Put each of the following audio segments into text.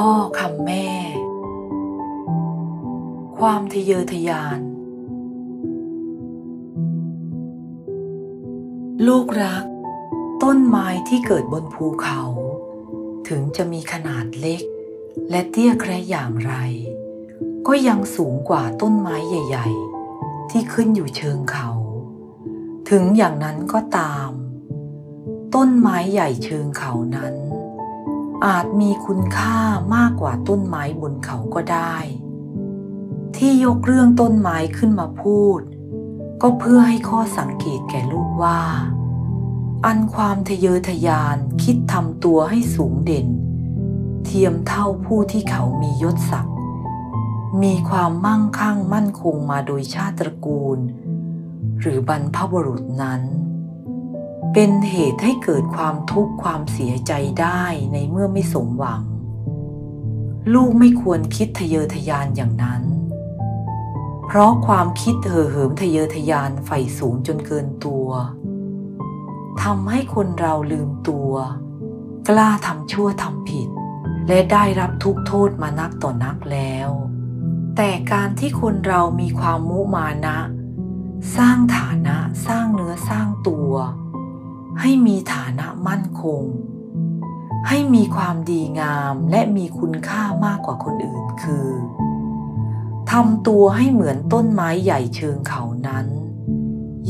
พ่อคำแม่ ความทะเยอทะยาน ลูกรัก ต้นไม้ที่เกิดบนภูเขา ถึงจะมีขนาดเล็ก และเตี้ยแคระอย่างไร ก็ยังสูงกว่าต้นไม้ใหญ่ ๆ ที่ขึ้นอยู่เชิงเขา ถึงอย่างนั้นก็ตาม ต้นไม้ใหญ่เชิงเขานั้น อาจมีคุณค่ามากกว่าต้นไม้บนเขาก็ได้ ที่ยกเรื่องต้นไม้ขึ้นมาพูด ก็เพื่อให้ข้อสังเกตแก่ลูกว่า อันความทะเยอทะยานคิดทำตัวให้สูงเด่น เทียมเท่าผู้ที่เขามียศศักดิ์มีความมั่งคั่งมั่นคงมาโดยชาติตระกูล หรือบรรพบุรุษนั้น เป็นเหตุให้เกิดความทุกข์ความเสียใจได้ในเมื่อไม่สมหวัง ลูกไม่ควรคิดทะเยอทะยานอย่างนั้น เพราะความคิดเห่อเหิมทะเยอทะยานใฝ่สูงจนเกินตัวทำให้คนเราลืมตัว กล้าทำชั่วทำผิด และได้รับทุกโทษมานักต่อนักแล้ว แต่การที่คนเรามีความมุมานะ สร้างฐานะสร้างเนื้อสร้างตัว ให้มีฐานะมั่นคง ให้มีความดีงามและมีคุณค่ามากกว่าคนอื่นคือทำตัวให้เหมือนต้นไม้ใหญ่เชิงเขานั้น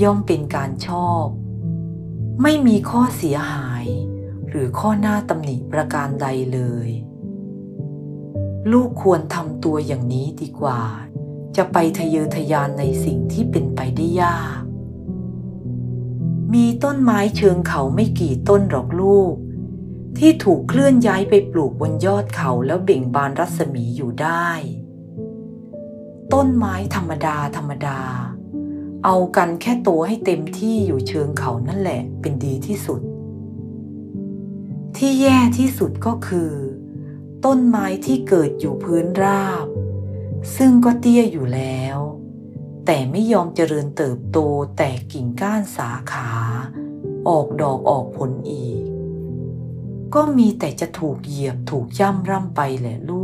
ย่อมเป็นการชอบ ไม่มีข้อเสียหาย หรือข้อหน้าตำหนิประการใดเลย ลูกควรทำตัวอย่างนี้ดีกว่า จะไปทะเยอทะยานในสิ่งที่เป็นไปได้ยาก มีต้นไม้เชิงเขาไม่กี่ต้นหรอกลูก ที่ถูกเคลื่อนย้ายไปปลูกบนยอดเขาแล้วเบ่งบานรัศมีอยู่ได้ ต้นไม้ธรรมดาธรรมดา เอากันแค่โตให้เต็มที่อยู่เชิงเขานั่นแหละเป็นดีที่สุด ที่แย่ที่สุดก็คือ ต้นไม้ที่เกิดอยู่พื้นราบ ซึ่งก็เตี้ยอยู่แล้ว แต่ไม่ยอมเจริญเติบโตแต่กิ่งก้านสาขา ออกดอกออกผลอีก ก็มีแต่จะถูกเหยียบถูกย่ำร่ำไปแหละลูก